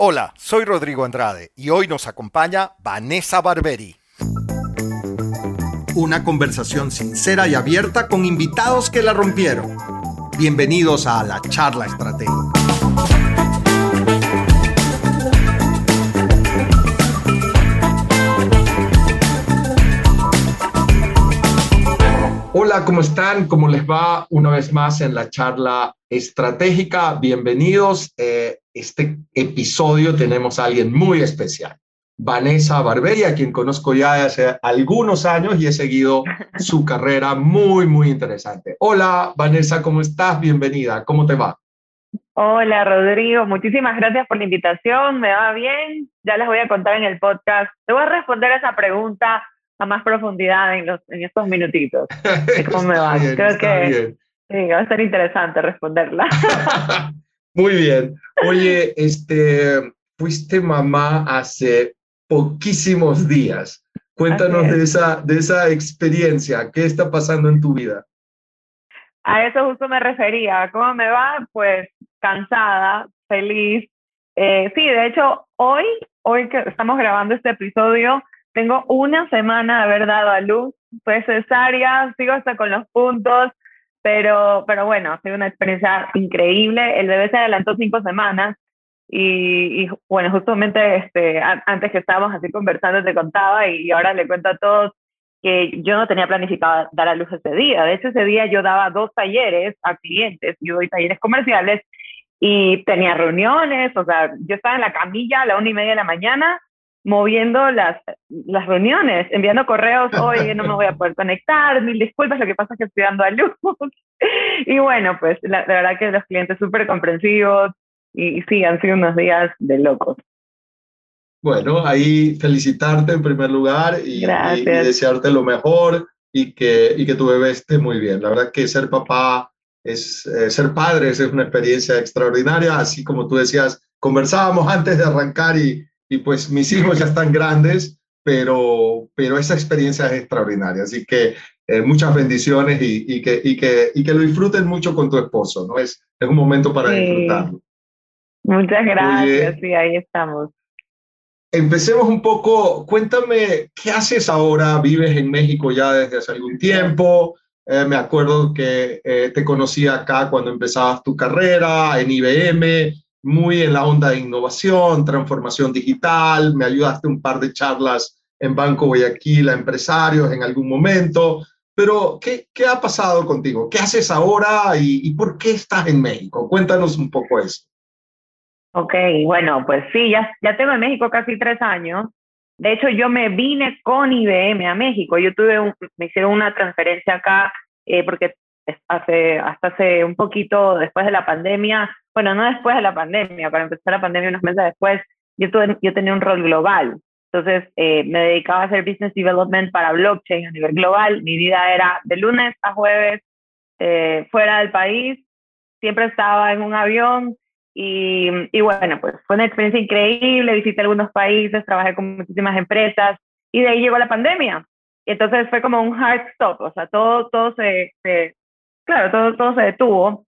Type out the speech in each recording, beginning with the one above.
Hola, soy Rodrigo Andrade y hoy nos acompaña Vanessa Barberi. Una conversación sincera y abierta con invitados que la rompieron. Bienvenidos a la charla estratégica. Hola, ¿cómo están? ¿Cómo les va una vez más en la charla estratégica? Bienvenidos. Eh, este episodio tenemos a alguien muy especial. Vanessa Barberi, a quien conozco ya hace algunos años y he seguido su carrera muy, muy interesante. Hola, Vanessa, ¿cómo estás? Bienvenida, ¿cómo te va? Hola, Rodrigo, muchísimas gracias por la invitación, me va bien, ya les voy a contar en el podcast. Te voy a responder esa pregunta a más profundidad en, los, en estos minutitos. ¿Cómo me va? Creo que sí, va a ser interesante responderla. Muy bien. Oye, este, fuiste mamá hace poquísimos días. Cuéntanos de esa, de esa experiencia. ¿Qué está pasando en tu vida? A eso justo me refería. ¿Cómo me va? Pues cansada, feliz. Eh, sí, de hecho, hoy, hoy que estamos grabando este episodio, tengo una semana de haber dado a luz. Fue cesárea, sigo hasta con los puntos. Pero, pero bueno, ha sido una experiencia increíble. El bebé se adelantó cinco semanas y, y, bueno, justamente este, antes que estábamos así conversando te contaba y, ahora le cuento a todos que yo no tenía planificado dar a luz ese día. De hecho, ese día yo daba dos talleres a clientes, yo doy talleres comerciales y tenía reuniones, o sea, yo estaba en la camilla a la una y media de la mañana moviendo las, las reuniones, enviando correos, oye, no me voy a poder conectar, mil disculpas, lo que pasa es que estoy dando a luz. y bueno, pues la, verdad que los clientes súper comprensivos y, sí, han sido unos días de locos. Bueno, ahí felicitarte en primer lugar y, y, desearte lo mejor y que, y que tu bebé esté muy bien. La verdad que ser papá, es, eh, ser padre es una experiencia extraordinaria, así como tú decías, conversábamos antes de arrancar y, y pues mis hijos ya están grandes, pero, pero esa experiencia es extraordinaria. Así que eh, muchas bendiciones y, y, que, y, que, y que lo disfruten mucho con tu esposo, ¿no? Es, es un momento para disfrutarlo. Muchas gracias, sí, ahí estamos. Empecemos un poco, cuéntame, ¿qué haces ahora? ¿Vives en México ya desde hace algún tiempo? Eh, me acuerdo que eh, te conocí acá cuando empezabas tu carrera en IBM muy en la onda de innovación, transformación digital, me ayudaste un par de charlas en Banco Guayaquil a empresarios en algún momento, pero ¿qué, qué ha pasado contigo? ¿Qué haces ahora y, por qué estás en México? Cuéntanos un poco eso. Ok, bueno, pues sí, ya, ya tengo en México casi tres años. De hecho, yo me vine con IBM a México. Yo tuve me hicieron una transferencia acá eh, porque hace, hasta hace un poquito después de la pandemia bueno, no después de la pandemia, para empezar la pandemia unos meses después, yo, tuve, yo tenía un rol global. Entonces, eh, me dedicaba a hacer business development para blockchain a nivel global. Mi vida era de lunes a jueves eh, fuera del país. Siempre estaba en un avión y, y, bueno, pues fue una experiencia increíble. Visité algunos países, trabajé con muchísimas empresas y de ahí llegó la pandemia. Entonces fue como un hard stop, o sea, todo, todo se claro, todo, todo se detuvo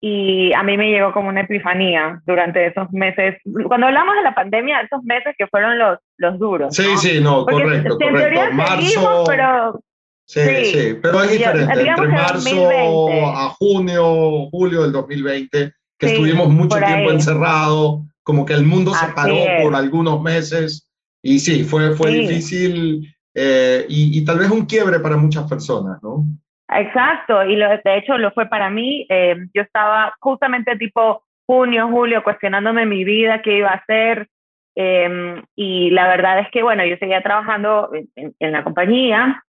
y a mí me llegó como una epifanía durante esos meses. Cuando hablamos de la pandemia, esos meses que fueron los, los duros. Sí, sí, no, correcto, correcto. Marzo, pero... Sí, sí, pero es diferente. Entre marzo a junio, julio del 2020, que estuvimos mucho tiempo encerrados, como que el mundo se paró por algunos meses. Y sí, fue, fue difícil eh, y, y tal vez un quiebre para muchas personas, ¿no? Exacto, y lo, de hecho lo fue para mí. Eh, yo estaba justamente tipo junio, julio, cuestionándome mi vida, qué iba a hacer. Em, y la verdad es que, bueno, yo seguía trabajando en, la compañía,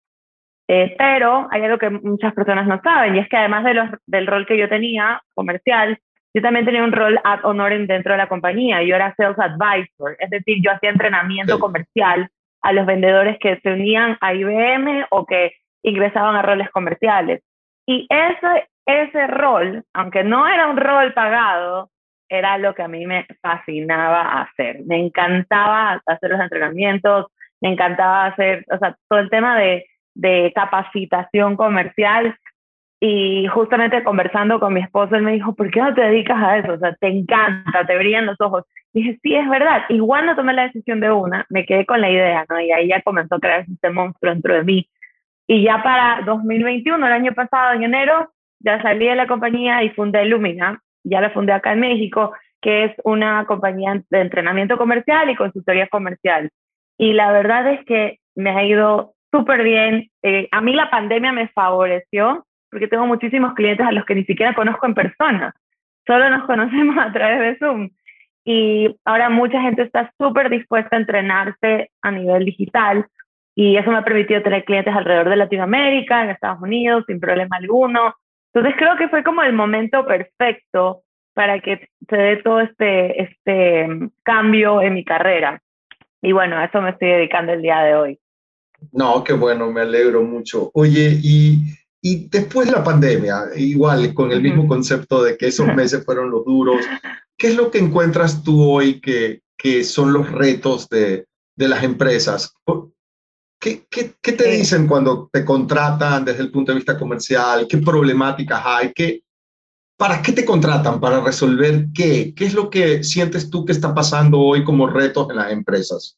eh, pero hay algo que muchas personas no saben, y es que además de los, del rol que yo tenía comercial, yo también tenía un rol ad honorem dentro de la compañía. Yo era sales advisor, es decir, yo hacía entrenamiento comercial a los vendedores que se unían a IBM o que ingresaban a roles comerciales. Y ese, ese rol, aunque no era un rol pagado, era lo que a mí me fascinaba hacer. Me encantaba hacer los entrenamientos, me encantaba hacer, o sea, todo el tema de, de capacitación comercial. y justamente conversando con mi esposo, él me dijo, ¿por qué no te dedicas a eso? O sea, te encanta, te brillan los ojos. dije, sí, es verdad. Igual no tomé la decisión de una, me quedé con la idea, ¿no? Y ahí ya comenzó a crearse este monstruo dentro de mí. Y ya para 2021, el año pasado, en enero, ya salí de la compañía y fundé Lumina. Ya la fundé acá en México, que es una compañía de entrenamiento comercial y consultoría comercial. Y la verdad es que me ha ido súper bien. Eh, a mí la pandemia me favoreció porque tengo muchísimos clientes a los que ni siquiera conozco en persona, solo nos conocemos a través de Zoom. Y ahora mucha gente está súper dispuesta a entrenarse a nivel digital y eso me ha permitido tener clientes alrededor de Latinoamérica, en Estados Unidos, sin problema alguno. Entonces creo que fue como el momento perfecto para que se dé todo este, este cambio en mi carrera. Y bueno, a eso me estoy dedicando el día de hoy. No, qué bueno, me alegro mucho. Oye, y y después de la pandemia, igual con el mismo concepto de que esos meses fueron los duros, ¿qué es lo que encuentras tú hoy que, que son los retos de, de las empresas? ¿Qué, qué, qué te dicen cuando te contratan desde el punto de vista comercial? ¿Qué problemáticas hay? ¿Qué, ¿Para qué te contratan? ¿Para resolver qué? ¿Qué es lo que sientes tú que está pasando hoy como retos en las empresas?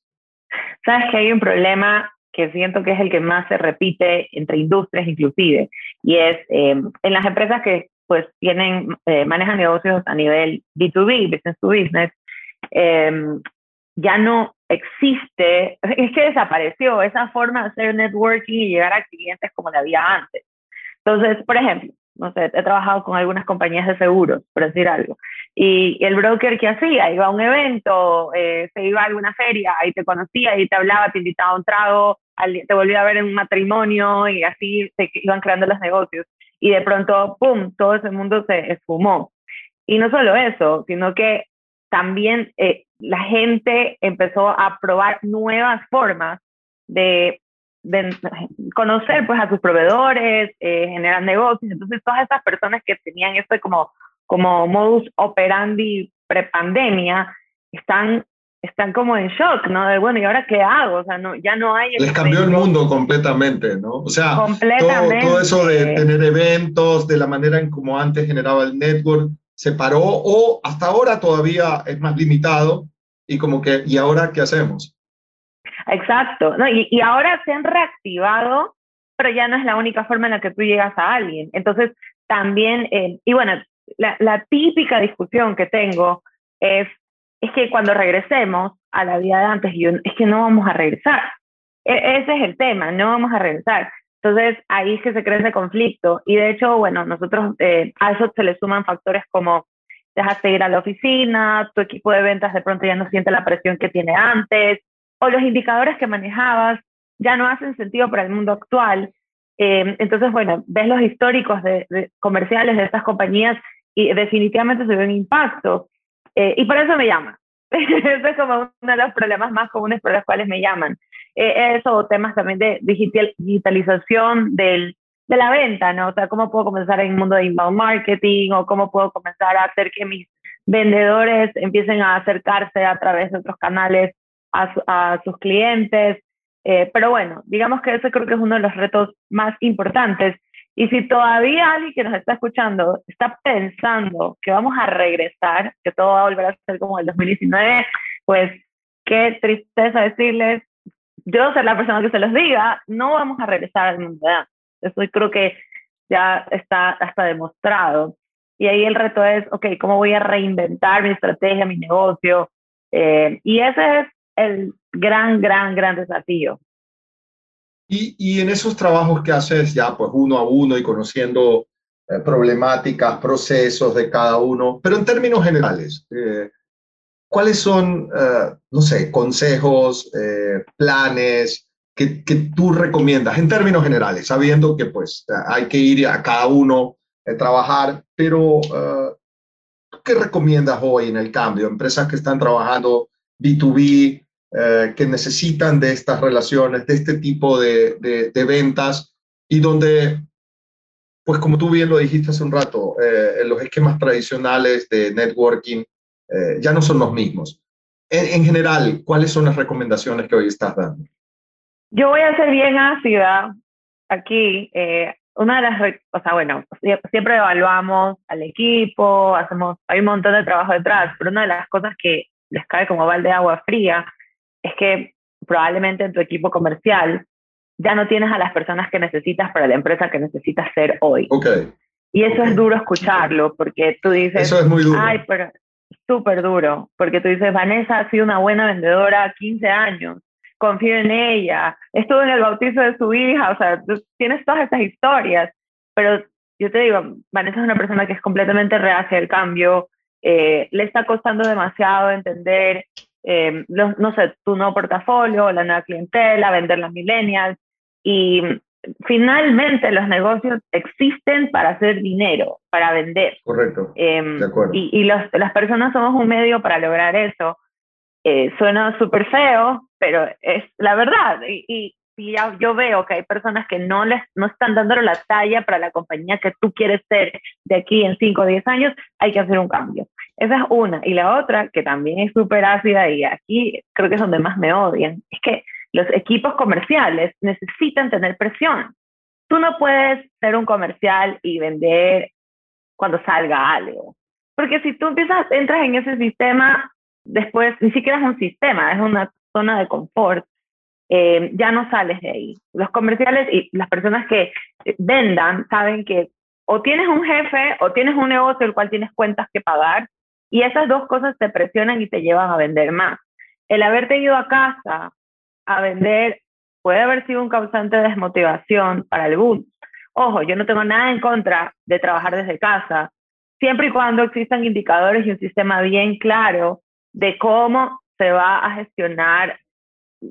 Sabes que hay un problema que siento que es el que más se repite entre industrias inclusive, y es eh, en las empresas que pues tienen, eh, manejan negocios a nivel B2B, business to business, em, ya no existe, es que desapareció esa forma de hacer networking y llegar a clientes como la había antes. Entonces, por ejemplo, no sé, he trabajado con algunas compañías de seguros, por decir algo, y, el broker que hacía, iba a un evento, eh, se iba a alguna feria, y te conocía y te hablaba, te invitaba a un trago, te volvía a ver en un matrimonio y así se iban creando los negocios. Y de pronto, ¡pum!, todo ese mundo se esfumó. Y no solo eso, sino que también eh, la gente empezó a probar nuevas formas de de conocer pues a sus proveedores, eh, generar negocios. Entonces todas esas personas que tenían esto como, como modus operandi prepandemia están, están como en shock, ¿no? De bueno, ¿y ahora qué hago? O sea, no, ya no hay... Les cambió el mundo completamente, ¿no? O sea, todo, todo, eso de tener eventos, de la manera en como antes generaba el network, se paró o hasta ahora todavía es más limitado y como que, ¿y ahora qué hacemos? Exacto, ¿no? Y, y, ahora se han reactivado, pero ya no es la única forma en la que tú llegas a alguien. Entonces, también, eh, y bueno, la, típica discusión que tengo es, es que cuando regresemos a la vida de antes, yo, es que no vamos a regresar. E, ese es el tema, no vamos a regresar. Entonces, ahí es que se crea ese conflicto. Y de hecho, bueno, nosotros eh, a eso se le suman factores como dejas de ir a la oficina, tu equipo de ventas de pronto ya no siente la presión que tiene antes, o los indicadores que manejabas ya no hacen sentido para el mundo actual. Eh, entonces, bueno, ves los históricos comerciales de estas compañías y definitivamente se ve un impacto. Eh, y por eso me llaman. Ese es como uno de los problemas más comunes por los cuales me llaman. Eh, eso, temas también de digital, digitalización del, de la venta, ¿no? O sea, cómo puedo comenzar en el mundo de inbound marketing o cómo puedo comenzar a hacer que mis vendedores empiecen a acercarse a través de otros canales a, sus clientes. Eh, pero bueno, digamos que ese creo que es uno de los retos más importantes. Y si todavía alguien que nos está escuchando está pensando que vamos a regresar, que todo va a volver a ser como el 2019, pues qué tristeza decirles, yo ser la persona que se los diga, no vamos a regresar al mundo de Eso creo que ya está hasta demostrado. Y ahí el reto es, ok, ¿cómo voy a reinventar mi estrategia, mi negocio? Eh, y ese es el gran, gran, gran desafío. Y, y, en esos trabajos que haces ya pues uno a uno y conociendo eh, problemáticas, procesos de cada uno, pero en términos generales, eh, ¿cuáles son, eh, no sé, consejos, planes que, que, tú recomiendas en términos generales, sabiendo que pues hay que ir a cada uno a trabajar, pero ¿qué recomiendas hoy en el cambio? Empresas que están trabajando B2B, eh, que necesitan de estas relaciones, de este tipo de, de, ventas y donde, pues como tú bien lo dijiste hace un rato, eh, los esquemas tradicionales de networking eh, ya no son los mismos. En, en, general, ¿cuáles son las recomendaciones que hoy estás dando? Yo voy a ser bien ácida aquí. una de las, o sea, bueno, siempre evaluamos al equipo, hacemos, hay un montón de trabajo detrás, pero una de las cosas que les cae como balde de agua fría es que probablemente en tu equipo comercial ya no tienes a las personas que necesitas para la empresa que necesitas ser hoy. Okay. Y eso es duro escucharlo, porque tú dices, eso es muy duro. Ay, pero súper duro, porque tú dices, Vanessa ha sido una buena vendedora 15 años, confío en ella, estuvo en el bautizo de su hija, o sea, tú tienes todas estas historias, pero yo te digo, Vanessa es una persona que es completamente reacia al cambio, eh, le está costando demasiado entender, eh, no sé, tu nuevo portafolio, la nueva clientela, vender las millennials, y finalmente los negocios existen para hacer dinero, para vender. Correcto. Em, de acuerdo. Y, y los, las personas somos un medio para lograr eso. Eh, suena súper feo, pero es la verdad. Y, y, ya yo veo que hay personas que no, les, no están dando la talla para la compañía que tú quieres ser de aquí en 5 o 10 años, hay que hacer un cambio. Esa es una. Y la otra, que también es súper ácida y aquí creo que es donde más me odian, es que los equipos comerciales necesitan tener presión. Tú no puedes ser un comercial y vender cuando salga algo. Porque si tú empiezas, entras en ese sistema, después ni siquiera es un sistema, es una zona de confort, eh, ya no sales de ahí. Los comerciales y las personas que vendan saben que o tienes un jefe o tienes un negocio el cual tienes cuentas que pagar y esas dos cosas te presionan y te llevan a vender más. El haberte ido a casa a vender puede haber sido un causante de desmotivación para algunos. Ojo, yo no tengo nada en contra de trabajar desde casa, siempre y cuando existan indicadores y un sistema bien claro de cómo se va a gestionar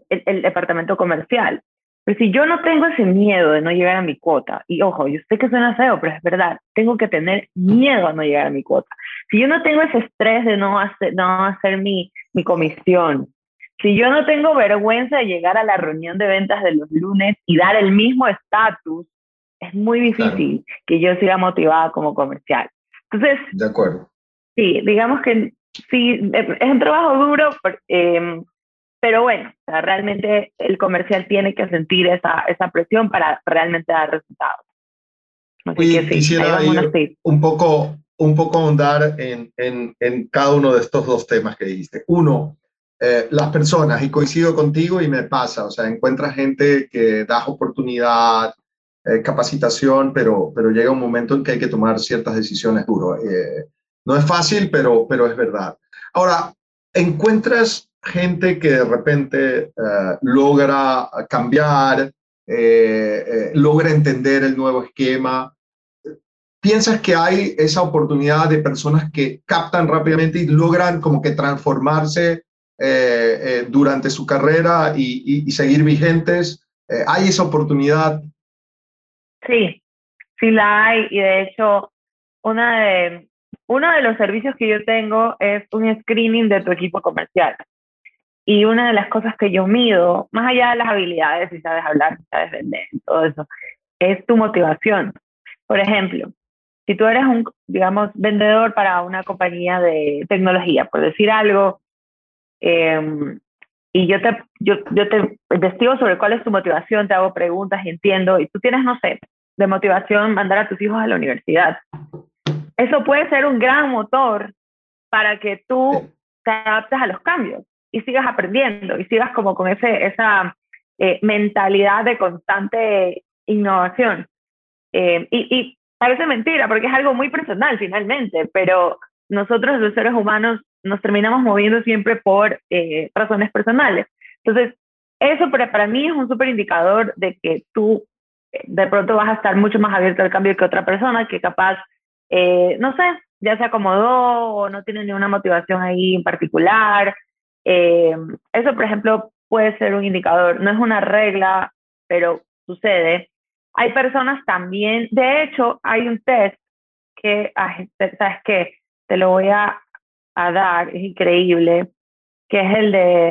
el, departamento comercial. Pero si yo no tengo ese miedo de no llegar a mi cuota, y ojo, yo sé que suena feo, pero es verdad, tengo que tener miedo a no llegar a mi cuota. Si yo no tengo ese estrés de no hacer, no hacer mi, mi comisión, si yo no tengo vergüenza de llegar a la reunión de ventas de los lunes y dar el mismo estatus, es muy difícil que yo siga motivada como comercial. Entonces, de acuerdo. Sí, digamos que sí, es un trabajo duro, em, pero bueno, realmente el comercial tiene que sentir esa, esa presión para realmente dar resultados. Así que sí, quisiera un poco, un poco ahondar en, en, en cada uno de estos dos temas que dijiste. Uno, eh, las personas, y coincido contigo y me pasa, o sea, encuentras gente que da oportunidad, eh, capacitación, pero, pero llega un momento en que hay que tomar ciertas decisiones duro. Eh, no es fácil, pero, pero es verdad. Ahora, encuentras gente que de repente logra cambiar, logra entender el nuevo esquema. ¿Piensas que hay esa oportunidad de personas que captan rápidamente y logran como que transformarse eh, eh, durante su carrera y, seguir vigentes? Eh, ¿Hay esa oportunidad? Sí, sí la hay y de hecho una de, uno de los servicios que yo tengo es un screening de tu equipo comercial. Y una de las cosas que yo mido, más allá de las habilidades, si sabes hablar, si sabes vender, todo eso, es tu motivación. Por ejemplo, si tú eres un, digamos, vendedor para una compañía de tecnología, por decir algo, Em, y yo te, yo, yo te investigo sobre cuál es tu motivación, te hago preguntas entiendo, y tú tienes, no sé, de motivación mandar a tus hijos a la universidad. Eso puede ser un gran motor para que tú te adaptes a los cambios y sigas aprendiendo y sigas como con ese, esa eh, mentalidad de constante innovación. Em, y, y parece mentira porque es algo muy personal finalmente, pero nosotros los seres humanos nos terminamos moviendo siempre por eh, razones personales. Entonces, eso para, para mí es un súper indicador de que tú eh, de pronto vas a estar mucho más abierto al cambio que otra persona que capaz, eh, no sé, ya se acomodó o no tiene ninguna motivación ahí en particular. eso, por ejemplo, puede ser un indicador. No es una regla, pero sucede. Hay personas también, de hecho, hay un test que, ¿sabes qué? Te lo voy a a dar, es increíble, que es el de,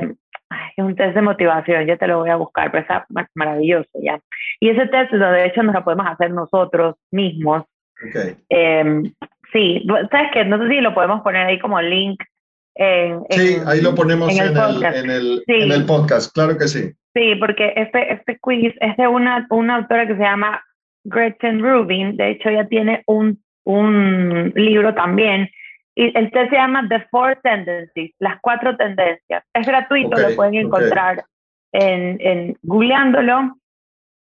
es un test de motivación, ya te lo voy a buscar, pero está maravilloso ya. Y ese test, de hecho, nos lo podemos hacer nosotros mismos. Okay. Em, sí, ¿sabes qué? No sé si lo podemos poner ahí como link. En, sí, ahí lo ponemos en el, en el, en el, podcast, claro que sí. Sí, porque este, este quiz es de una, una autora que se llama Gretchen Rubin, de hecho ella tiene un, un libro también, y el test se llama The Four Tendencies, las cuatro tendencias. Es gratuito, lo pueden encontrar en, en googleándolo.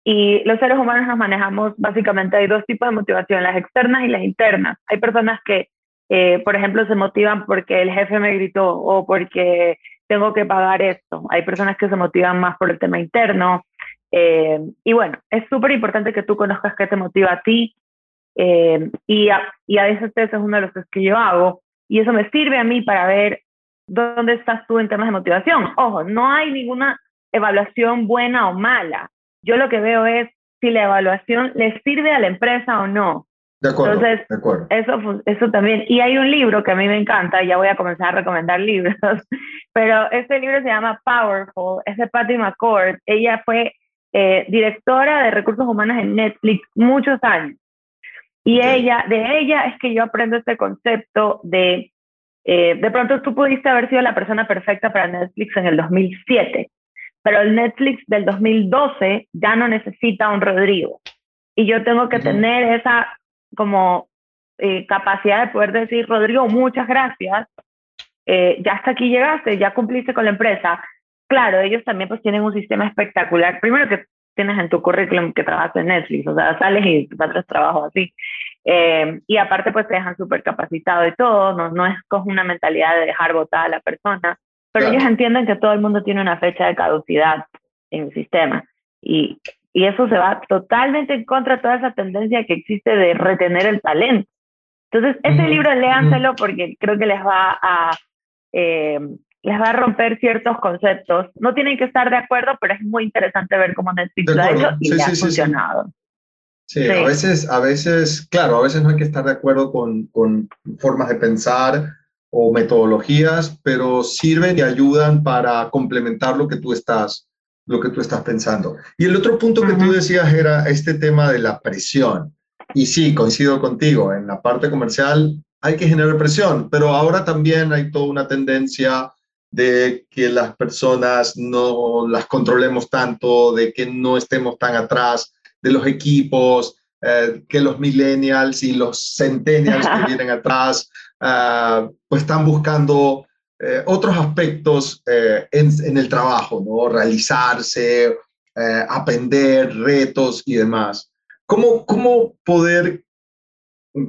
Y los seres humanos nos manejamos, básicamente hay dos tipos de motivación, las externas y las internas. Hay personas que, eh, por ejemplo, se motivan porque el jefe me gritó o porque tengo que pagar esto. Hay personas que se motivan más por el tema interno. Eh, y bueno, es súper importante que tú conozcas qué te motiva a ti. Eh, y, a, y a veces ese es uno de los que yo hago. Y eso me sirve a mí para ver dónde estás tú en temas de motivación. Ojo, no hay ninguna evaluación buena o mala. Yo lo que veo es si la evaluación le sirve a la empresa o no. De acuerdo, Entonces, de acuerdo. Eso, eso también. Y hay un libro que a mí me encanta, ya voy a comenzar a recomendar libros, pero este libro se llama Powerful, es de Patty McCord. Ella fue eh, directora de recursos humanos en Netflix muchos años. Y ella, de ella es que yo aprendo este concepto de, eh, de pronto tú pudiste haber sido la persona perfecta para Netflix en el 2007, pero el Netflix del 2012 ya no necesita un Rodrigo. Y yo tengo que tener esa como eh, capacidad de poder decir, Rodrigo, muchas gracias, eh, ya hasta aquí llegaste, ya cumpliste con la empresa. Claro, ellos también pues tienen un sistema espectacular. Primero que tienes en tu currículum que trabajas en Netflix, o sea, sales y haces trabajo así. Eh, y aparte pues te dejan súper capacitado y todo, no, no es con una mentalidad de dejar votar a la persona, pero ellos entienden que todo el mundo tiene una fecha de caducidad en el sistema y, y eso se va totalmente en contra de toda esa tendencia que existe de retener el talento. Entonces, ese libro léanselo porque creo que les va a... Eh, les va a romper ciertos conceptos. No tienen que estar de acuerdo, pero es muy interesante ver cómo Netflix lo ha hecho y le ha funcionado. Sí, a veces, a veces, claro, a veces no hay que estar de acuerdo con, con formas de pensar o metodologías, pero sirven y ayudan para complementar lo que tú estás, lo que tú estás pensando. Y el otro punto que tú decías era este tema de la presión. Y sí, coincido contigo, en la parte comercial hay que generar presión, pero ahora también hay toda una tendencia de que las personas no las controlemos tanto, de que no estemos tan atrás de los equipos, eh, que los millennials y los centennials que vienen atrás Ah, pues están buscando eh, otros aspectos eh, en, el trabajo, ¿no? Realizarse, aprender, retos y demás. ¿Cómo, ¿Cómo poder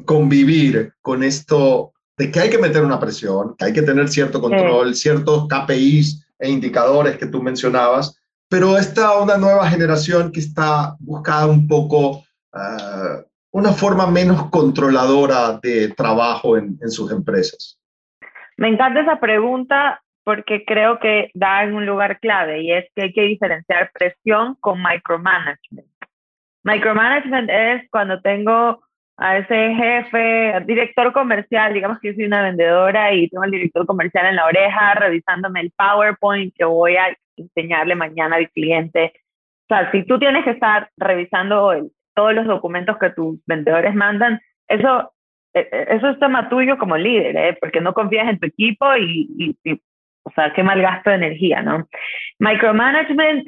convivir con esto de que hay que meter una presión, que hay que tener cierto control, ciertos KPIs e indicadores que tú mencionabas, pero esta una nueva generación que está buscando un poco ah, una forma menos controladora de trabajo en, sus empresas? Me encanta esa pregunta porque creo que da en un lugar clave y es que hay que diferenciar presión con micromanagement. Micromanagement es cuando tengo a ese jefe, director comercial, digamos que yo soy una vendedora y tengo al director comercial en la oreja revisándome el PowerPoint que voy a enseñarle mañana al cliente. O sea, si tú tienes que estar revisando todos los documentos que tus vendedores mandan, eso, e, e, eso es tema tuyo como líder, ¿eh? porque no confías en tu equipo y, o sea, qué mal gasto de energía, ¿no? Micromanagement,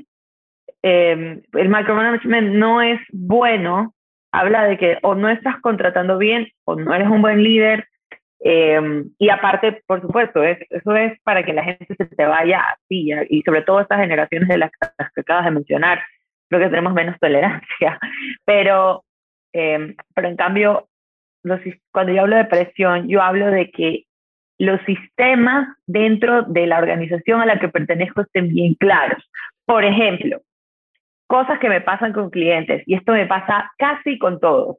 em, el micromanagement no es bueno, habla de que o no estás contratando bien o no eres un buen líder. Em, y aparte, por supuesto, es, eso es para que la gente se te vaya así, y sobre todo estas generaciones de las que acabas de mencionar, creo que tenemos menos tolerancia. Pero, em, pero en cambio, cuando yo hablo de presión, yo hablo de que los sistemas dentro de la organización a la que pertenezco estén bien claros. Por ejemplo, cosas que me pasan con clientes, y esto me pasa casi con todos.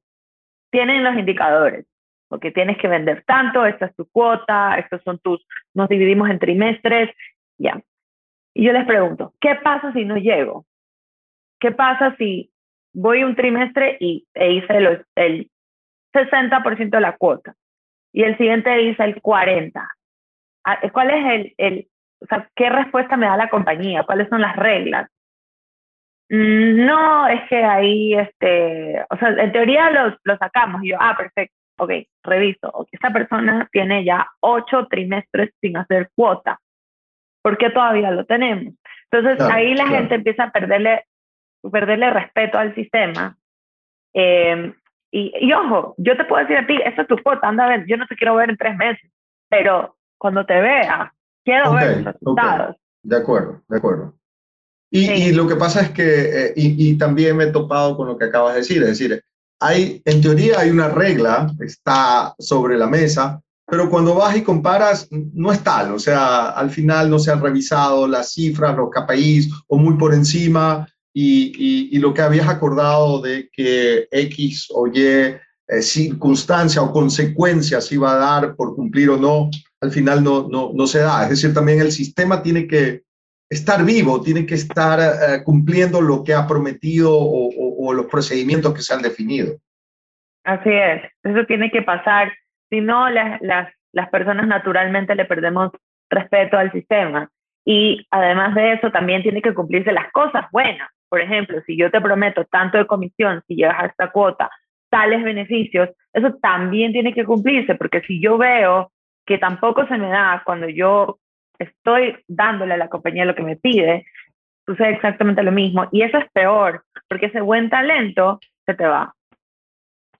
Tienen los indicadores, porque tienes que vender tanto, esta es tu cuota, estos son tus, nos dividimos en trimestres, ya. Y yo les pregunto, ¿qué pasa si no llego? ¿Qué pasa si voy un trimestre y e hice el 60% de la cuota y el siguiente hice el 40%? Ah, ¿Cuál es el, el, o sea, qué respuesta me da la compañía? ¿Cuáles son las reglas? Mm, no, es que ahí, este, o sea, en teoría lo, lo sacamos. Y yo, ah, perfecto, ok, reviso, ok, esta persona tiene ya ocho trimestres sin hacer cuota, ¿por qué todavía lo tenemos? Entonces ahí la gente empieza a perderle perderle respeto al sistema. Em, y, ojo, yo te puedo decir a ti, esta es tu cuota, anda a ver, yo no te quiero ver en tres meses, pero cuando te vea, quiero ver los resultados. De acuerdo, de acuerdo. Y, y, lo que pasa es que, eh, y, y, también me he topado con lo que acabas de decir, es decir, hay, en teoría hay una regla, está sobre la mesa, pero cuando vas y comparas, no es tal, o sea, al final no se han revisado las cifras, los KPIs, o muy por encima, y, y, lo que habías acordado de que X o Y eh, circunstancia o consecuencias iba a dar por cumplir o no, al final no, no, no se da. Es decir, también el sistema tiene que estar vivo, tiene que estar eh, cumpliendo lo que ha prometido o, los procedimientos que se han definido. Así es, eso tiene que pasar. Si no, las, las, las personas naturalmente le perdemos respeto al sistema. Y además de eso, también tiene que cumplirse las cosas buenas. Por ejemplo, si yo te prometo tanto de comisión, si llegas a esta cuota, tales beneficios, eso también tiene que cumplirse, porque si yo veo que tampoco se me da cuando yo estoy dándole a la compañía lo que me pide, sucede exactamente lo mismo. Y eso es peor, porque ese buen talento se te va.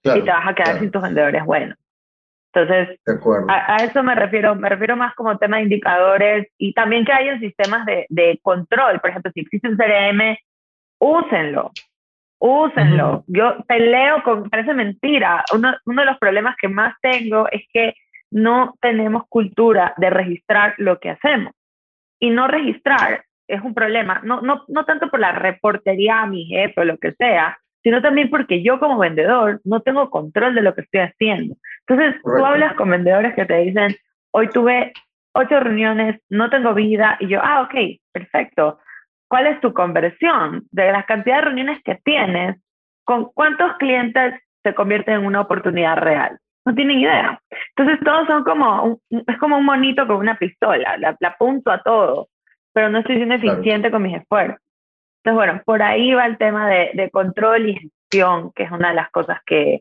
y te vas a quedar sin tus vendedores buenos. Entonces, a, eso me refiero, me refiero más como tema de indicadores y también que haya sistemas de, de control. Por ejemplo, si existe un CRM úsenlo, úsenlo. Yo peleo con, parece mentira, uno, uno de los problemas que más tengo es que no tenemos cultura de registrar lo que hacemos. Y no registrar es un problema, no, no, no tanto por la reportería a mi jefe o lo que sea, sino también porque yo como vendedor no tengo control de lo que estoy haciendo. Entonces, tú hablas con vendedores que te dicen, hoy tuve ocho reuniones, no tengo vida, y yo, ah, ok, perfecto cuál es tu conversión de las cantidades de reuniones que tienes, con cuántos clientes se convierten en una oportunidad real. No tienen idea. Entonces todos son como, es como un monito con una pistola, la, apunto a todo, pero no estoy siendo eficiente con mis esfuerzos. Entonces, bueno, por ahí va el tema de, control y gestión, que es una de las cosas que,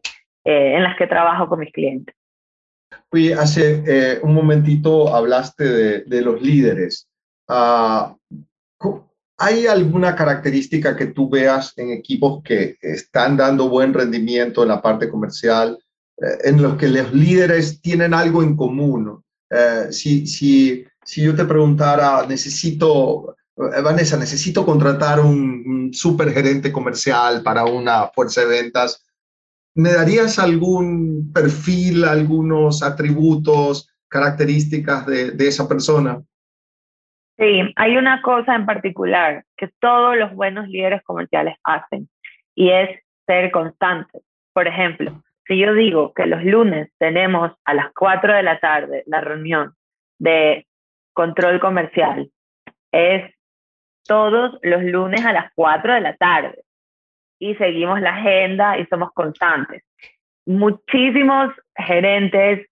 eh, en las que trabajo con mis clientes. Oye, hace eh, un momentito hablaste de, de los líderes. Uh, ¿Hay alguna característica que tú veas en equipos que están dando buen rendimiento en la parte comercial, en los que los líderes tienen algo en común? Eh, si, si, si yo te preguntara, necesito, eh, Vanessa, necesito contratar un, un super gerente comercial para una fuerza de ventas, ¿me darías algún perfil, algunos atributos, características de, de esa persona? Sí, hay una cosa en particular que todos los buenos líderes comerciales hacen y es ser constantes. Por ejemplo, si yo digo que los lunes tenemos a las 4 de la tarde la reunión de control comercial, es todos los lunes a las 4 de la tarde y seguimos la agenda y somos constantes. Muchísimos gerentes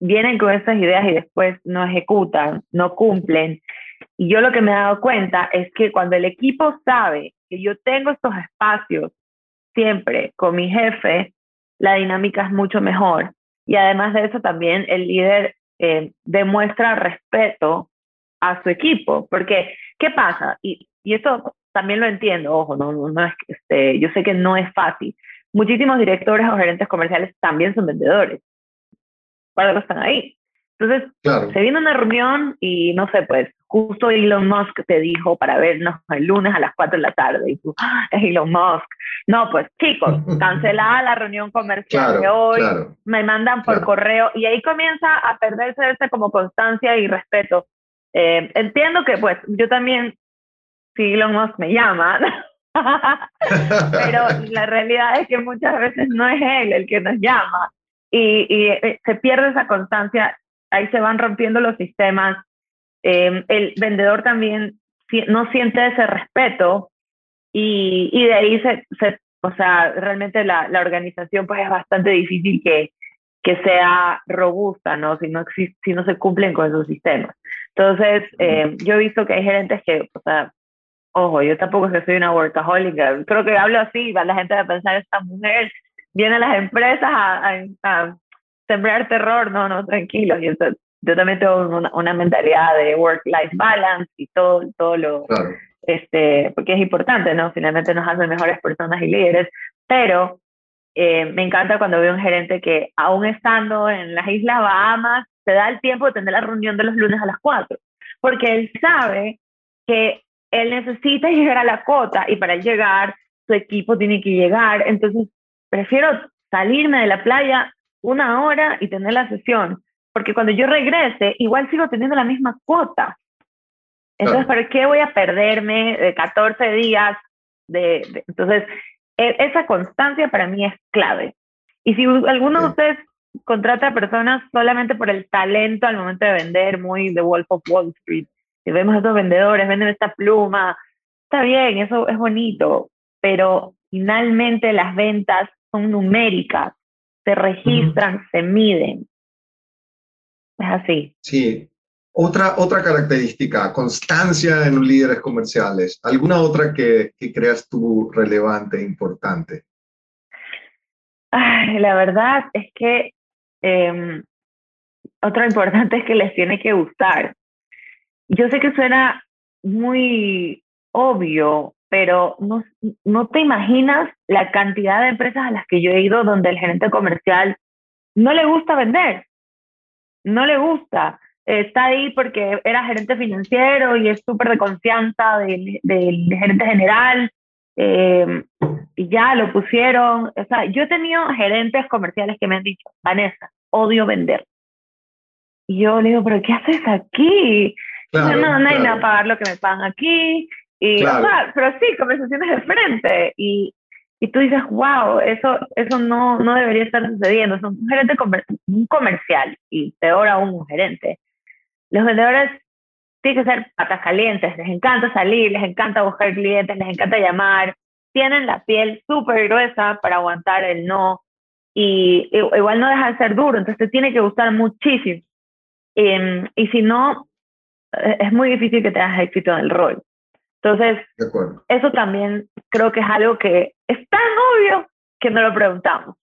vienen con esas ideas y después no ejecutan, no cumplen. Y yo lo que me he dado cuenta es que cuando el equipo sabe que yo tengo estos espacios siempre con mi jefe, la dinámica es mucho mejor. Y además de eso también el líder eh, demuestra respeto a su equipo, porque ¿qué pasa? Y, y eso también lo entiendo, ojo, no, no, es, este, yo sé que no es fácil. Muchísimos directores o gerentes comerciales también son vendedores para algo están ahí. Entonces, se viene una reunión y no sé, pues justo Elon Musk te dijo para vernos el lunes a las 4 de la tarde y tú, ah, es Elon Musk. No, pues chicos, cancelada la reunión comercial de hoy, me mandan por correo y ahí comienza a perderse ese como constancia y respeto. Eh, entiendo que pues yo también, si Elon Musk me llama, pero la realidad es que muchas veces no es él el que nos llama y, eh, se pierde esa constancia, ahí se van rompiendo los sistemas. Em, el vendedor también no siente ese respeto y, y de ahí se, se, o sea, realmente la, la, organización pues es bastante difícil que, que sea robusta, ¿no? Si no, si no se cumplen con esos sistemas. Entonces, eh, yo he visto que hay gerentes que, o sea, ojo, yo tampoco es que soy una workaholic, creo que hablo así, la gente va a pensar, esta mujer vienen las empresas a, sembrar terror, no, no, tranquilos. Yo, yo también tengo una, mentalidad de work-life balance y todo, todo lo, este, porque es importante, ¿no? Finalmente nos hacen mejores personas y líderes, pero eh, me encanta cuando veo un gerente que, aún estando en las Islas Bahamas, se da el tiempo de tener la reunión de los lunes a las 4, porque él sabe que él necesita llegar a la cota y para llegar su equipo tiene que llegar. Entonces, prefiero salirme de la playa una hora y tener la sesión, porque cuando yo regrese, igual sigo teniendo la misma cuota. Entonces, ¿para qué voy a perderme de 14 días? De, entonces, e, esa constancia para mí es clave. Y si alguno de ustedes contrata a personas solamente por el talento al momento de vender, muy de Wolf of Wall Street, si vemos a esos vendedores, venden esta pluma, está bien, eso es bonito, pero finalmente las ventas son numéricas, se registran, se miden. Es así. Sí. Otra, otra característica, constancia en los líderes comerciales. ¿Alguna otra que, que creas tú relevante e importante? la verdad es que eh, otra importante es que les tiene que gustar. Yo sé que suena muy obvio, pero no, no te imaginas la cantidad de empresas a las que yo he ido donde el gerente comercial no le gusta vender, no le gusta. Está ahí porque era gerente financiero y es súper de confianza del, del, gerente general eh, y ya lo pusieron. O sea, yo he tenido gerentes comerciales que me han dicho, Vanessa, odio vender. Y yo le digo, ¿pero qué haces aquí? no, me va a pagar lo que me pagan aquí. Y, pero sí, conversaciones de frente. Y, y tú dices, wow, eso, eso no, no debería estar sucediendo. Son un gerente un comercial y peor aún un gerente. Los vendedores tienen que ser patas calientes, les encanta salir, les encanta buscar clientes, les encanta llamar, tienen la piel súper gruesa para aguantar el no y igual no deja de ser duro, entonces te tiene que gustar muchísimo. Em, y si no, eh, es muy difícil que te hagas éxito en el rol. Entonces, eso también creo que es algo que es tan obvio que no lo preguntamos.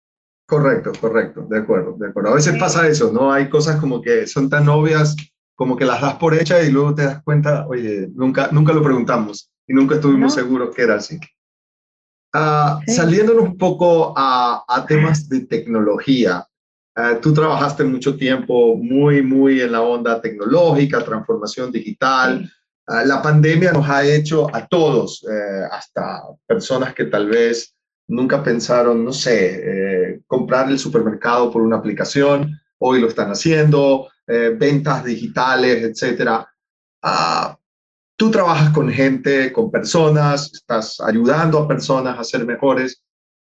Correcto, correcto, de acuerdo, de acuerdo. A veces pasa eso, ¿no? Hay cosas como que son tan obvias como que las das por hechas y luego te das cuenta, oye, nunca, nunca lo preguntamos y nunca estuvimos seguros que era así. Uh, Saliéndonos un poco a, a temas de tecnología, uh, tú trabajaste mucho tiempo muy, muy en la onda tecnológica, transformación digital. Uh, la pandemia nos ha hecho a todos, eh, hasta personas que tal vez nunca pensaron, no sé, eh, comprar el supermercado por una aplicación, hoy lo están haciendo, eh, ventas digitales, etcétera. Uh, tú trabajas con gente, con personas, estás ayudando a personas a ser mejores.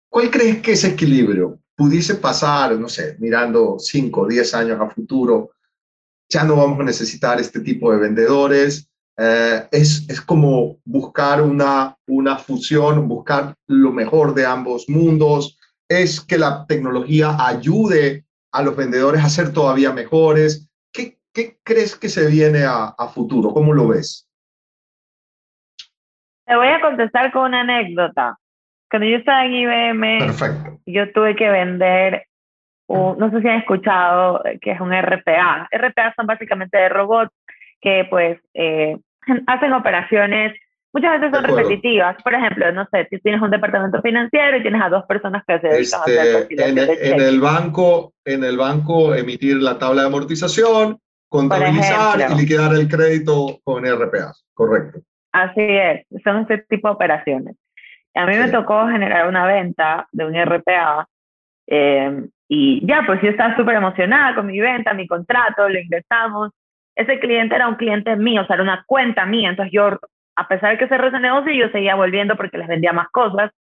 ¿Cuál crees que ese equilibrio pudiese pasar, no sé, mirando 5 o 10 años a futuro? Ya no vamos a necesitar este tipo de vendedores. Eh, es, es como buscar una, una fusión, buscar lo mejor de ambos mundos. Es que la tecnología ayude a los vendedores a ser todavía mejores. ¿Qué crees que se viene a, futuro? ¿Cómo lo ves? Te voy a contestar con una anécdota. Cuando yo estaba en IBM, yo tuve que vender, no sé si han escuchado, que es un RPA. RPA son básicamente de robots que pues eh, hacen operaciones, muchas veces son repetitivas. Por ejemplo, no sé, si tienes un departamento financiero y tienes a dos personas que se dedican a hacer este, en, en el banco, en el banco emitir la tabla de amortización, contabilizar y liquidar el crédito con RPA, correcto. Así es, son ese tipo de operaciones. A mí me tocó generar una venta de un RPA eh, y ya, pues yo estaba súper emocionada con mi venta, mi contrato, lo ingresamos. Ese cliente era un cliente mío, o sea, era una cuenta mía. Entonces yo, a pesar de que cerré ese negocio, yo seguía volviendo porque les vendía más cosas.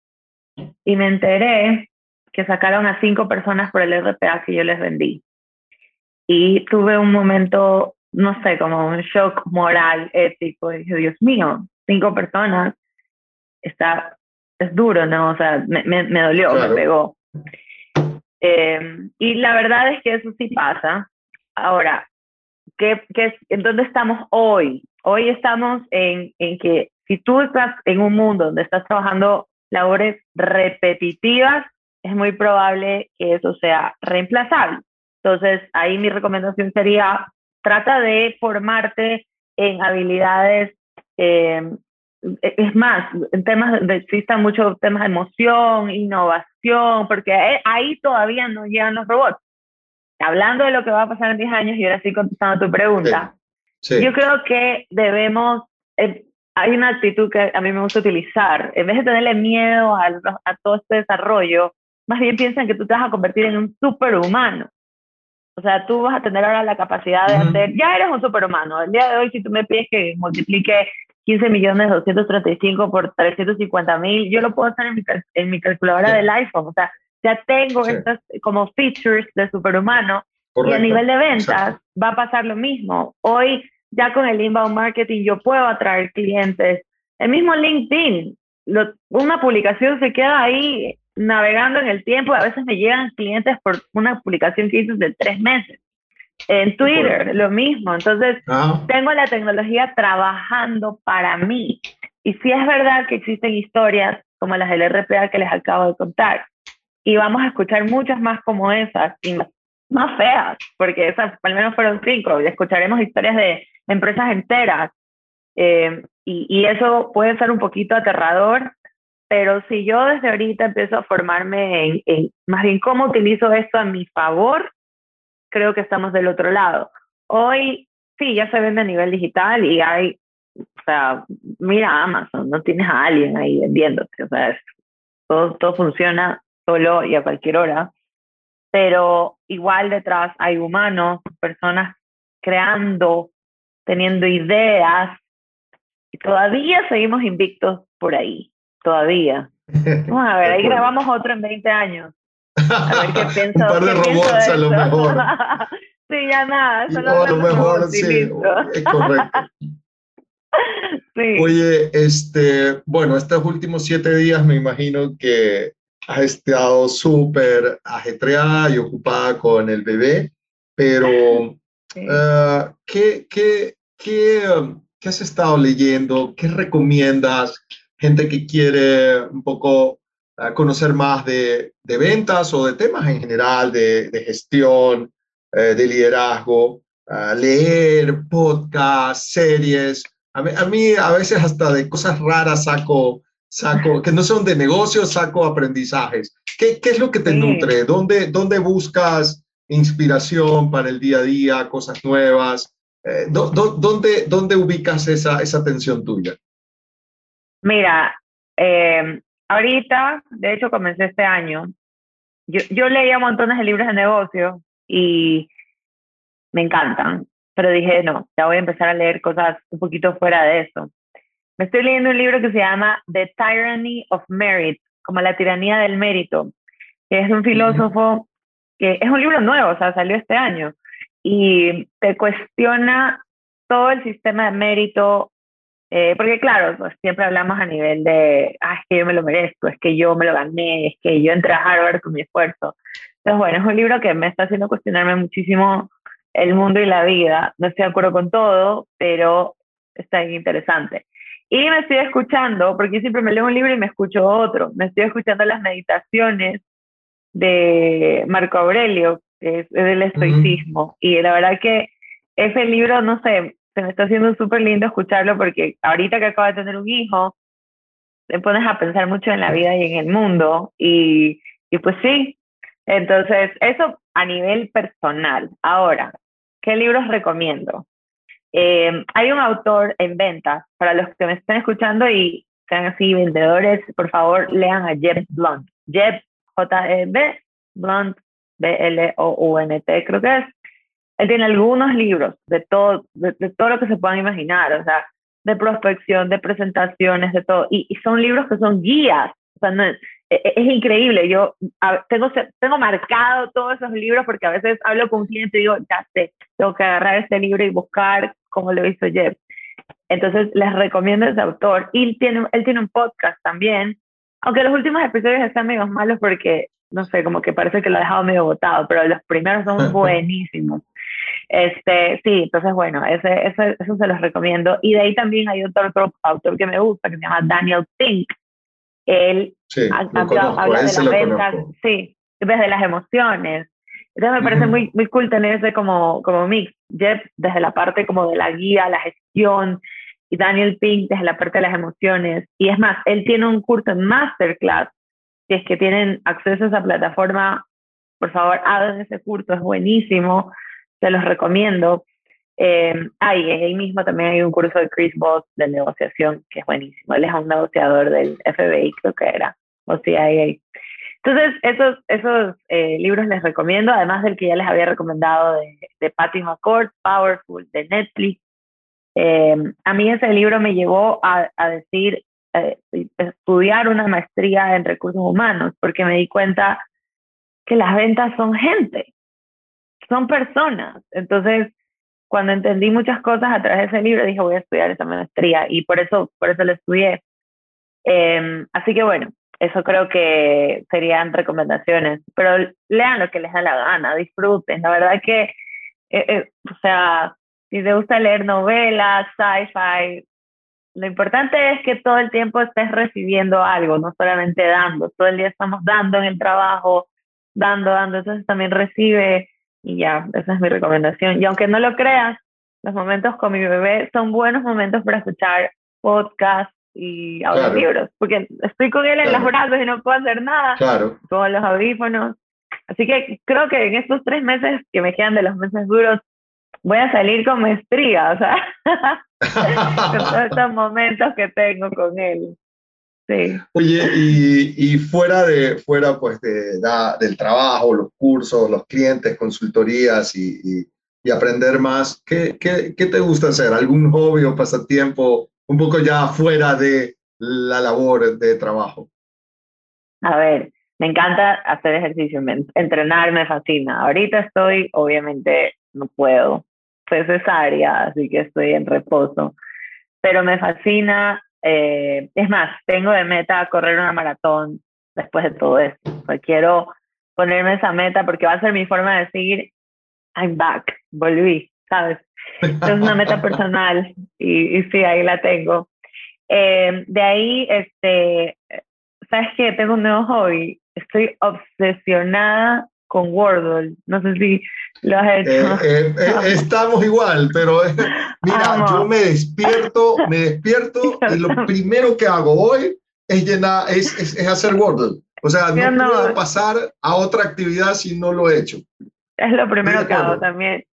Y me enteré que sacaron a cinco personas por el RPA que yo les vendí y tuve un momento, no sé, como un shock moral, ético. Y dije, Dios mío, cinco personas, está, es duro, ¿no? O sea, me, me, dolió, me pegó. Eh, y la verdad es que eso sí pasa. Ahora, ¿qué, qué, ¿en dónde estamos hoy? Hoy estamos en, en que si tú estás en un mundo donde estás trabajando labores repetitivas, es muy probable que eso sea reemplazable. Entonces, ahí mi recomendación sería, trata de formarte en habilidades eh, es más, en temas de, existen muchos temas de emoción, innovación, porque ahí todavía no llegan los robots. Hablando de lo que va a pasar en 10 años, y ahora sí contestando tu pregunta, yo creo que debemos, eh, hay una actitud que a mí me gusta utilizar, en vez de tenerle miedo a, a todo este desarrollo, más bien piensan que tú te vas a convertir en un superhumano. O sea, tú vas a tener ahora la capacidad de hacer, ya eres un superhumano. El día de hoy, si tú me pides que multiplique 15 millones 235 por 350 mil, yo lo puedo hacer en mi, en mi calculadora del iPhone. O sea, ya tengo estas como features de superhumano. Y a nivel de ventas va a pasar lo mismo. Hoy, ya con el inbound marketing, yo puedo atraer clientes. El mismo LinkedIn, una publicación se queda ahí navegando en el tiempo, a veces me llegan clientes por una publicación que hice de tres meses. En Twitter, lo mismo. Entonces, ah. tengo la tecnología trabajando para mí. Y sí es verdad que existen historias como las del RPA que les acabo de contar. Y vamos a escuchar muchas más como esas y más, feas, porque esas al menos fueron cinco. Y escucharemos historias de empresas enteras. Eh, y, y, eso puede ser un poquito aterrador, pero si yo desde ahorita empiezo a formarme en, más bien cómo utilizo esto a mi favor, creo que estamos del otro lado. Hoy sí, ya se vende a nivel digital y hay, o sea, mira Amazon, no tienes a alguien ahí vendiéndote, o sea, todo, todo funciona solo y a cualquier hora, pero igual detrás hay humanos, personas creando, teniendo ideas, y todavía seguimos invictos por ahí todavía. Vamos a ver, ahí grabamos otro en 20 años. A ver qué pienso. Un par de robots a lo mejor. sí, ya nada. Eso a lo mejor sí, es correcto. Sí. Oye, este, bueno, estos últimos siete días me imagino que has estado súper ajetreada y ocupada con el bebé, pero ah, ¿qué, qué, qué, ¿qué has estado leyendo? ¿Qué recomiendas? gente que quiere un poco ah, conocer más de, de, ventas o de temas en general, de, de gestión, eh, de liderazgo, leer podcasts, series. A mí, a mí, a veces hasta de cosas raras saco, saco, que no son de negocios, saco aprendizajes. ¿Qué, qué es lo que te nutre? ¿Dónde, ¿Dónde buscas inspiración para el día a día, cosas nuevas? Eh, ¿dónde, ¿Dónde ubicas esa, esa atención tuya? Mira, eh, ahorita, de hecho comencé este año, yo, yo leía montones de libros de negocio y me encantan, pero dije, no, ya voy a empezar a leer cosas un poquito fuera de eso. Me estoy leyendo un libro que se llama The Tyranny of Merit, como la tiranía del mérito, que es un filósofo que es un libro nuevo, o sea, salió este año, y te cuestiona todo el sistema de mérito, eh, porque claro, pues, siempre hablamos a nivel de, ah, es que yo me lo merezco, es que yo me lo gané, es que yo entré a Harvard con mi esfuerzo. Entonces, bueno, es un libro que me está haciendo cuestionarme muchísimo el mundo y la vida. No estoy de acuerdo con todo, pero está interesante. Y me estoy escuchando, porque yo siempre me leo un libro y me escucho otro. Me estoy escuchando las meditaciones de Marco Aurelio, que es del estoicismo. Y la verdad que ese libro, no sé, se me está haciendo súper lindo escucharlo porque ahorita que acabo de tener un hijo, te pones a pensar mucho en la vida y en el mundo y, y pues sí, entonces eso a nivel personal. Ahora, ¿qué libros recomiendo? Eh, hay un autor en ventas, para los que me estén escuchando y sean así vendedores, por favor lean a Jeb Blunt. Jeb, J-E-B, Blunt, B-L-O-U-N-T creo que es. Él tiene algunos libros de todo, de, todo lo que se puedan imaginar, o sea, de prospección, de presentaciones, de todo. Y, son libros que son guías. O sea, e, e, es, increíble. Yo tengo, tengo marcado todos esos libros porque a veces hablo con un cliente y digo, ya sé, tengo que agarrar este libro y buscar cómo lo hizo Jeff. Entonces, les recomiendo ese autor. Y él tiene, él tiene un podcast también, aunque los últimos episodios están medio malos porque, no sé, como que parece que lo ha dejado medio botado, pero los primeros son buenísimos. Este, sí, entonces bueno, ese, ese, eso se los recomiendo. Y de ahí también hay otro, otro autor que me gusta, que se llama Daniel Pink. Él habla, de las ventas, sí, desde las emociones. Entonces me parece muy, muy cool tener ese como, como mix. Jeff, desde la parte como de la guía, la gestión, y Daniel Pink desde la parte de las emociones. Y es más, él tiene un curso en Masterclass. Si es que tienen acceso a esa plataforma, por favor, hagan ese curso, es buenísimo, se los recomiendo. Eh, ahí, mismo también hay un curso de Chris Voss de negociación que es buenísimo. Él es un negociador del FBI, creo que era, o CIA. Entonces, esos, esos eh, libros les recomiendo, además del que ya les había recomendado de, de Patty McCord, Powerful, de Netflix. Eh, a mí ese libro me llevó a, a decir, eh, estudiar una maestría en recursos humanos, porque me di cuenta que las ventas son gente, son personas. Entonces, cuando entendí muchas cosas a través de ese libro, dije, voy a estudiar esa maestría y por eso, por eso lo estudié. Em, así que bueno, eso creo que serían recomendaciones, pero lean lo que les da la gana, disfruten. La verdad que, eh, eh, o sea, si te gusta leer novelas, sci-fi, lo importante es que todo el tiempo estés recibiendo algo, no solamente dando. Todo el día estamos dando en el trabajo, dando, dando. Entonces también recibe y ya, esa es mi recomendación. Y aunque no lo creas, los momentos con mi bebé son buenos momentos para escuchar podcasts y audiolibros, porque estoy con él en las brazos y no puedo hacer nada, claro. con los audífonos. Así que creo que en estos tres meses que me quedan de los meses duros, voy a salir con maestría, o sea, con todos estos momentos que tengo con él. Sí. Oye, y, y, fuera, de, fuera pues de, del trabajo, los cursos, los clientes, consultorías y, y, aprender más, ¿qué, ¿qué, qué, te gusta hacer? ¿Algún hobby o pasatiempo un poco ya fuera de la labor de trabajo? A ver, me encanta hacer ejercicio, entrenar me fascina. Ahorita estoy, obviamente, no puedo, soy cesárea, así que estoy en reposo, pero me fascina eh, es más, tengo de meta correr una maratón después de todo esto. quiero ponerme esa meta porque va a ser mi forma de decir, I'm back, volví, ¿sabes? Es una meta personal y, y sí, ahí la tengo. Eh, de ahí, este, ¿sabes qué? Tengo un nuevo hobby. Estoy obsesionada con Wordle. No sé si lo has hecho. Eh, eh, estamos igual, pero mira, yo me despierto, me despierto y lo primero que hago hoy es llenar, es, es, hacer Wordle. O sea, no, puedo pasar a otra actividad si no lo he hecho. Es lo primero que hago también.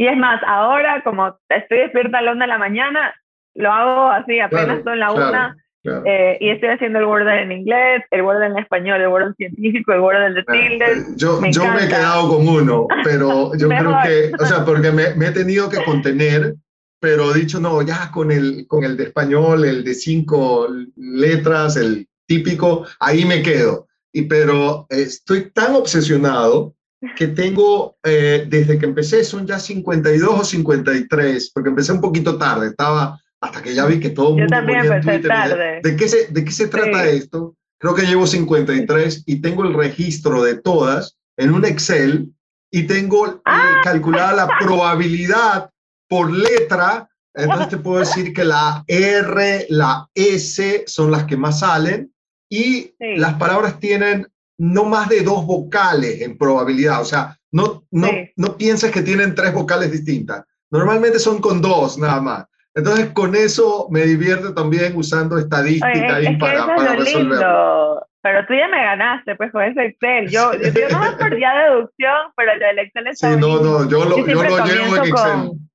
Y es más, ahora como estoy despierta a la una de la mañana, lo hago así, apenas son la una eh, y estoy haciendo el Wordle en inglés, el Wordle en español, el Wordle científico, el Wordle de tildes. Yo me, yo me he quedado con uno, pero yo creo que, o sea, porque me, me, he tenido que contener, pero dicho, no, ya con el, con el de español, el de cinco letras, el típico, ahí me quedo. Y, pero estoy tan obsesionado que tengo, eh, desde que empecé, son ya 52 o 53, porque empecé un poquito tarde, estaba hasta que ya vi que todo el mundo también ponía en Twitter. ¿De qué se, de qué se trata esto? Creo que llevo 53 y tengo el registro de todas en un Excel y tengo eh, ah. calculada la probabilidad por letra. Entonces te puedo decir que la R, la S son las que más salen y las palabras tienen no más de dos vocales en probabilidad. O sea, no, no, no pienses que tienen tres vocales distintas. Normalmente son con dos nada más. Entonces, con eso me divierte también usando estadística ahí para, para resolverlo. Pero tú ya me ganaste, pues, con ese Excel. Yo, yo no me perdía deducción, pero el Excel está Sí, no, no, yo lo, yo lo llevo en Excel. Con,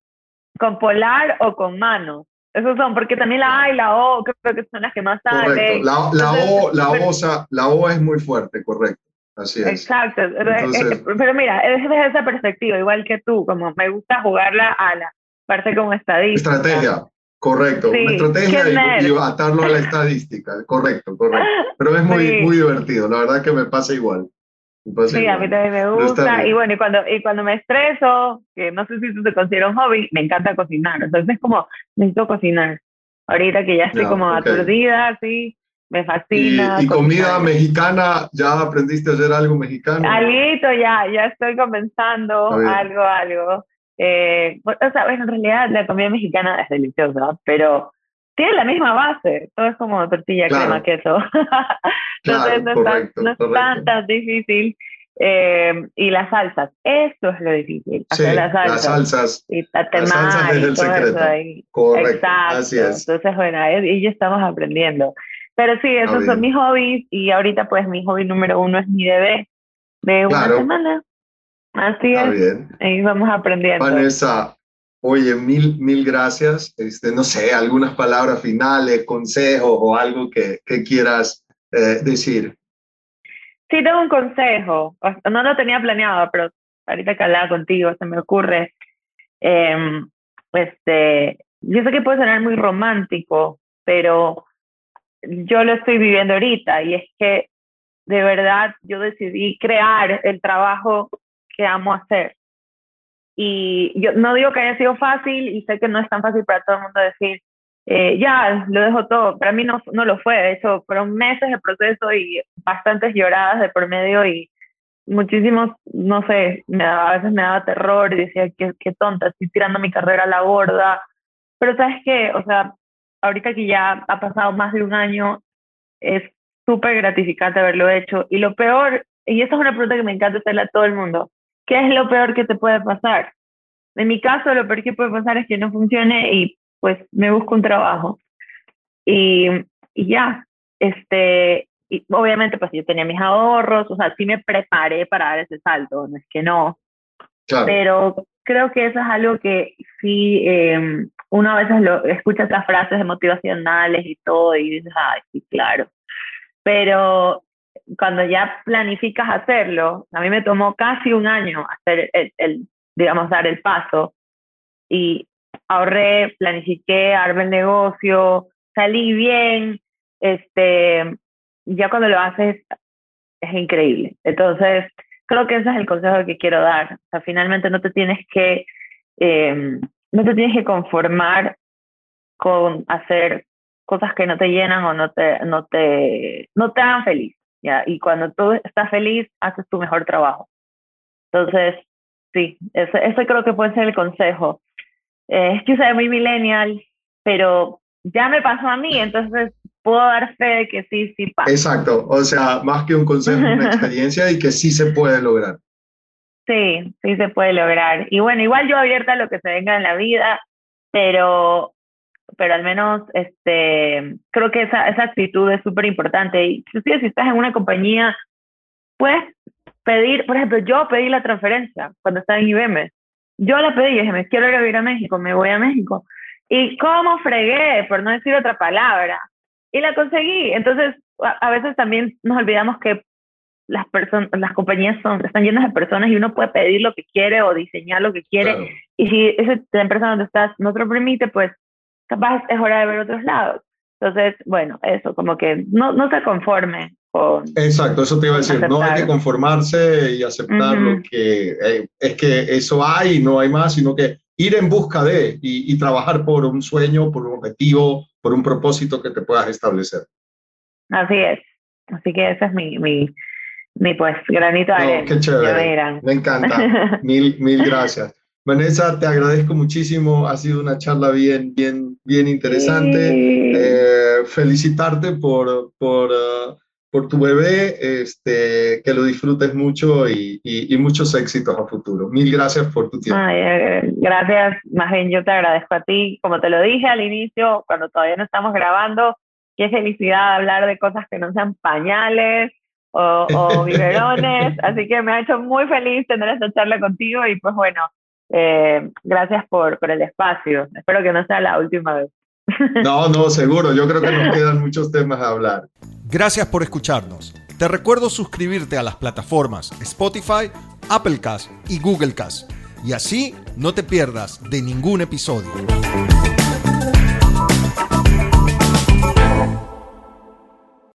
con, polar o con mano. Esos son, porque también la A y la O creo que son las que más salen. La, la, o, la, o, la O es muy fuerte, correcto. Así es. Exacto. pero mira, es desde esa perspectiva, igual que tú, como me gusta jugarla a la parte como estadística. Estrategia, correcto. una estrategia y, atarlo a la estadística, correcto, correcto. Pero es muy, muy divertido, la verdad que me pasa igual. Sí, a mí también me gusta. Y bueno, y cuando, y cuando me estreso, que no sé si eso se considera un hobby, me encanta cocinar. Entonces es como, necesito cocinar. Ahorita que ya estoy como aturdida, sí, me fascina. ¿Y, comida mexicana? ¿Ya aprendiste a hacer algo mexicano? Alito, ya, ya estoy comenzando algo, algo. Eh, o sea, bueno, en realidad la comida mexicana es deliciosa, pero tiene la misma base. Todo es como tortilla, crema, queso. Entonces no, es tan, tan, difícil. Eh, y las salsas, esto es lo difícil. Hacer las salsas. Las salsas, y las salsas es el secreto. Correcto. Exacto. Así es. Entonces, bueno, y ya estamos aprendiendo. Pero sí, esos son mis hobbies y ahorita pues mi hobby número uno es mi bebé de una semana. Así es. Bien. Ahí vamos aprendiendo. Vanessa, oye, mil, mil gracias. Este, no sé, algunas palabras finales, consejos o algo que, que quieras eh, decir. Sí, tengo un consejo. No lo tenía planeado, pero ahorita que hablaba contigo se me ocurre. Eh, este, yo sé que puede sonar muy romántico, pero yo lo estoy viviendo ahorita y es que de verdad yo decidí crear el trabajo que amo hacer. Y yo no digo que haya sido fácil y sé que no es tan fácil para todo el mundo decir, eh, ya, lo dejo todo. Para mí no, no lo fue, de hecho, fueron meses de proceso y bastantes lloradas de por medio y muchísimos, no sé, me a veces me daba terror y decía, qué, qué tonta, estoy tirando mi carrera a la borda. Pero sabes qué, o sea, ahorita que ya ha pasado más de un año, es súper gratificante haberlo hecho. Y lo peor, y esta es una pregunta que me encanta hacerle a todo el mundo, ¿qué es lo peor que te puede pasar? En mi caso, lo peor que puede pasar es que no funcione y pues me busco un trabajo. Y, y ya, este, y obviamente pues yo tenía mis ahorros, o sea, sí me preparé para dar ese salto, no es que no. Pero creo que eso es algo que sí, eh, uno a veces lo, escucha esas frases motivacionales y todo y dices, ay, sí, claro. Pero cuando ya planificas hacerlo, a mí me tomó casi un año hacer el, el digamos, dar el paso y ahorré, planifiqué, armé el negocio, salí bien, este, ya cuando lo haces es increíble. Entonces, creo que ese es el consejo que quiero dar. O sea, finalmente no te tienes que eh, no te tienes que conformar con hacer cosas que no te llenan o no te, no te, no te hagan feliz. ¿Ya? Y cuando tú estás feliz, haces tu mejor trabajo. Entonces, sí, ese, ese creo que puede ser el consejo. Eh, es que soy muy millennial, pero ya me pasó a mí, entonces puedo dar fe de que sí, sí pasa. Exacto, o sea, más que un consejo, una experiencia y que sí se puede lograr. Sí, sí se puede lograr. Y bueno, igual yo abierta a lo que se venga en la vida, pero, pero al menos este, creo que esa, esa actitud es súper importante. Y inclusive si estás en una compañía, puedes pedir, por ejemplo, yo pedí la transferencia cuando estaba en IBM. Yo la pedí dije, me quiero ir a vivir a México, me voy a México. Y cómo fregué, por no decir otra palabra. Y la conseguí. Entonces, a veces también nos olvidamos que las personas, las compañías son, están llenas de personas y uno puede pedir lo que quiere o diseñar lo que quiere. Y si esa empresa donde estás no te lo permite, pues capaz es hora de ver otros lados. Entonces, bueno, eso, como que no, no se conforme con... Exacto, eso te iba a decir, no hay que conformarse y aceptar lo que eh, es que eso hay no hay más, sino que ir en busca de y, y trabajar por un sueño, por un objetivo, por un propósito que te puedas establecer. Así es. Así que ese es mi, mi, mi pues granito de arena. qué chévere. Me encanta. mil, mil gracias. Vanessa, te agradezco muchísimo. Ha sido una charla bien, bien, bien interesante. Eh, felicitarte por, por, uh, por tu bebé, este, que lo disfrutes mucho y, y, muchos éxitos a futuro. Mil gracias por tu tiempo. Eh, gracias, más bien yo te agradezco a ti. Como te lo dije al inicio, cuando todavía no estamos grabando, qué felicidad hablar de cosas que no sean pañales, o, o biberones. Así que me ha hecho muy feliz tener esta charla contigo y pues bueno, eh, gracias por, por el espacio. Espero que no sea la última vez. No, no, seguro. Yo creo que nos quedan muchos temas a hablar. Gracias por escucharnos. Te recuerdo suscribirte a las plataformas Spotify, Applecast y Googlecast. Y así no te pierdas de ningún episodio.